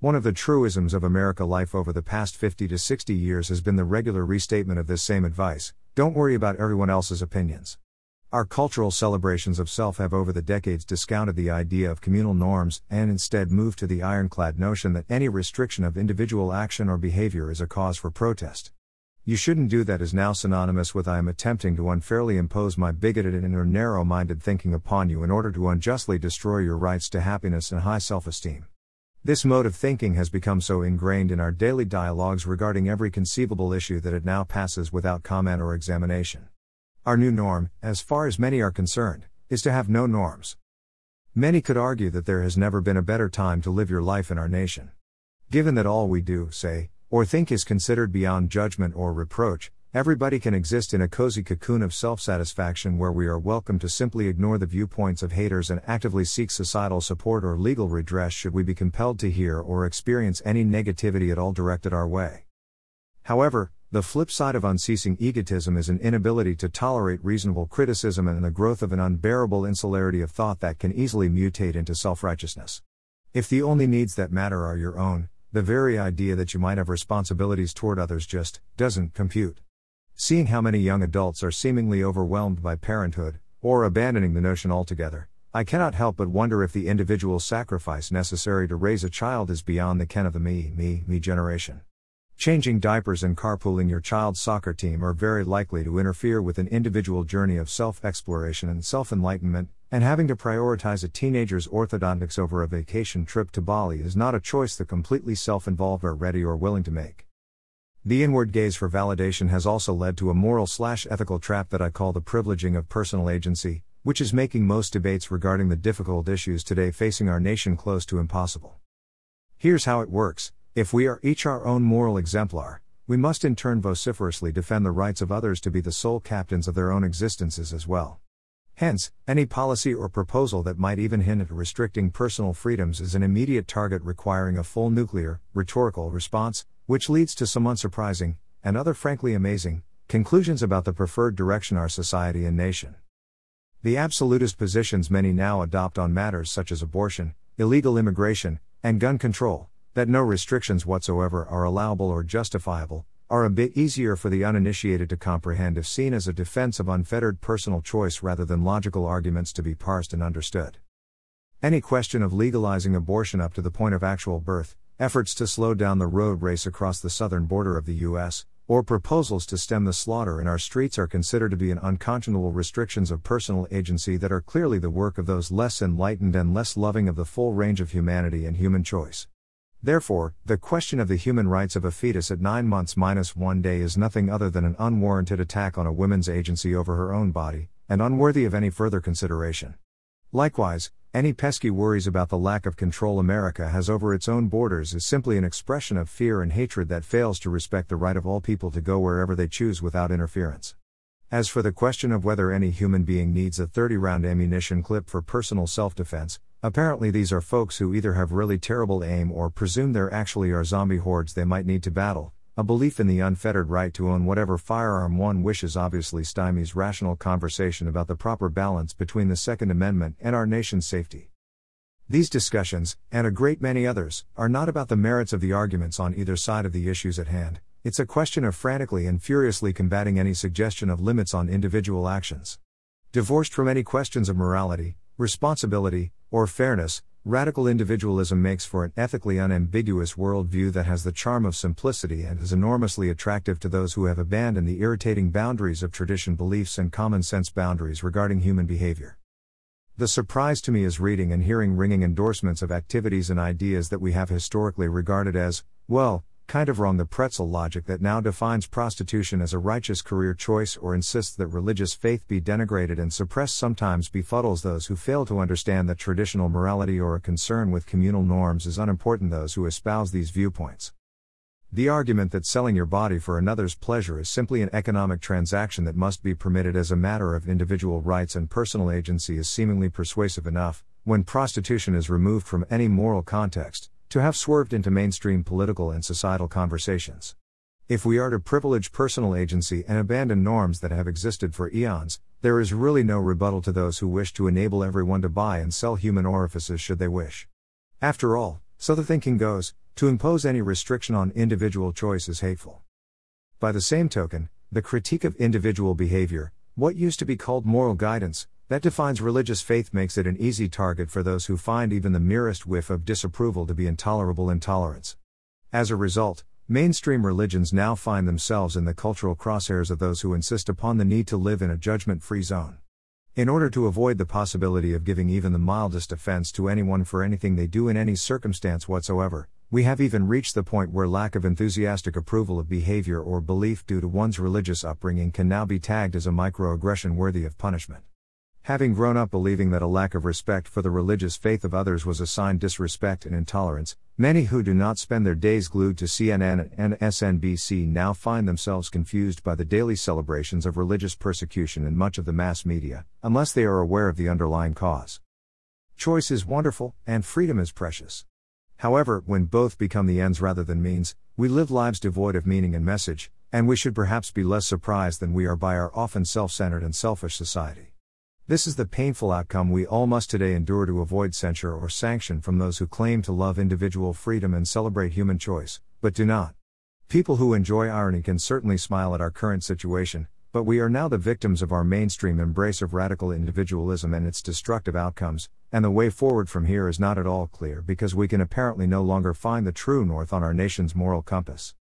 One of the truisms of America life over the past 50 to 60 years has been the regular restatement of this same advice don't worry about everyone else's opinions. Our cultural celebrations of self have over the decades discounted the idea of communal norms and instead moved to the ironclad notion that any restriction of individual action or behavior is a cause for protest. You shouldn't do that is now synonymous with I am attempting to unfairly impose my bigoted and or narrow minded thinking upon you in order to unjustly destroy your rights to happiness and high self esteem. This mode of thinking has become so ingrained in our daily dialogues regarding every conceivable issue that it now passes without comment or examination. Our new norm, as far as many are concerned, is to have no norms. Many could argue that there has never been a better time to live your life in our nation. Given that all we do, say, or think is considered beyond judgment or reproach, Everybody can exist in a cozy cocoon of self satisfaction where we are welcome to simply ignore the viewpoints of haters and actively seek societal support or legal redress should we be compelled to hear or experience any negativity at all directed our way. However, the flip side of unceasing egotism is an inability to tolerate reasonable criticism and the growth of an unbearable insularity of thought that can easily mutate into self righteousness. If the only needs that matter are your own, the very idea that you might have responsibilities toward others just doesn't compute. Seeing how many young adults are seemingly overwhelmed by parenthood, or abandoning the notion altogether, I cannot help but wonder if the individual sacrifice necessary to raise a child is beyond the ken of the me, me, me generation. Changing diapers and carpooling your child's soccer team are very likely to interfere with an individual journey of self exploration and self enlightenment, and having to prioritize a teenager's orthodontics over a vacation trip to Bali is not a choice the completely self involved are ready or willing to make. The inward gaze for validation has also led to a moral slash ethical trap that I call the privileging of personal agency, which is making most debates regarding the difficult issues today facing our nation close to impossible. Here's how it works if we are each our own moral exemplar, we must in turn vociferously defend the rights of others to be the sole captains of their own existences as well. Hence, any policy or proposal that might even hint at restricting personal freedoms is an immediate target requiring a full nuclear, rhetorical response, which leads to some unsurprising, and other frankly amazing, conclusions about the preferred direction our society and nation. The absolutist positions many now adopt on matters such as abortion, illegal immigration, and gun control, that no restrictions whatsoever are allowable or justifiable, are a bit easier for the uninitiated to comprehend if seen as a defense of unfettered personal choice rather than logical arguments to be parsed and understood. Any question of legalizing abortion up to the point of actual birth, efforts to slow down the road race across the southern border of the U.S., or proposals to stem the slaughter in our streets are considered to be an unconscionable restrictions of personal agency that are clearly the work of those less enlightened and less loving of the full range of humanity and human choice. Therefore, the question of the human rights of a fetus at 9 months minus 1 day is nothing other than an unwarranted attack on a woman's agency over her own body, and unworthy of any further consideration. Likewise, any pesky worries about the lack of control America has over its own borders is simply an expression of fear and hatred that fails to respect the right of all people to go wherever they choose without interference. As for the question of whether any human being needs a 30 round ammunition clip for personal self defense, apparently these are folks who either have really terrible aim or presume there actually are zombie hordes they might need to battle, a belief in the unfettered right to own whatever firearm one wishes obviously stymies rational conversation about the proper balance between the Second Amendment and our nation's safety. These discussions, and a great many others, are not about the merits of the arguments on either side of the issues at hand, it's a question of frantically and furiously combating any suggestion of limits on individual actions. Divorced from any questions of morality, responsibility, or fairness, Radical individualism makes for an ethically unambiguous worldview that has the charm of simplicity and is enormously attractive to those who have abandoned the irritating boundaries of tradition beliefs and common sense boundaries regarding human behavior. The surprise to me is reading and hearing ringing endorsements of activities and ideas that we have historically regarded as, well, kind of wrong the pretzel logic that now defines prostitution as a righteous career choice or insists that religious faith be denigrated and suppressed sometimes befuddles those who fail to understand that traditional morality or a concern with communal norms is unimportant those who espouse these viewpoints. The argument that selling your body for another's pleasure is simply an economic transaction that must be permitted as a matter of individual rights and personal agency is seemingly persuasive enough, when prostitution is removed from any moral context, to have swerved into mainstream political and societal conversations. If we are to privilege personal agency and abandon norms that have existed for eons, there is really no rebuttal to those who wish to enable everyone to buy and sell human orifices should they wish. After all, so the thinking goes, To impose any restriction on individual choice is hateful. By the same token, the critique of individual behavior, what used to be called moral guidance, that defines religious faith makes it an easy target for those who find even the merest whiff of disapproval to be intolerable intolerance. As a result, mainstream religions now find themselves in the cultural crosshairs of those who insist upon the need to live in a judgment free zone. In order to avoid the possibility of giving even the mildest offense to anyone for anything they do in any circumstance whatsoever, we have even reached the point where lack of enthusiastic approval of behavior or belief due to one's religious upbringing can now be tagged as a microaggression worthy of punishment. Having grown up believing that a lack of respect for the religious faith of others was a sign disrespect and intolerance, many who do not spend their days glued to CNN and MSNBC now find themselves confused by the daily celebrations of religious persecution in much of the mass media, unless they are aware of the underlying cause. Choice is wonderful, and freedom is precious. However, when both become the ends rather than means, we live lives devoid of meaning and message, and we should perhaps be less surprised than we are by our often self centered and selfish society. This is the painful outcome we all must today endure to avoid censure or sanction from those who claim to love individual freedom and celebrate human choice, but do not. People who enjoy irony can certainly smile at our current situation, but we are now the victims of our mainstream embrace of radical individualism and its destructive outcomes, and the way forward from here is not at all clear because we can apparently no longer find the true north on our nation's moral compass.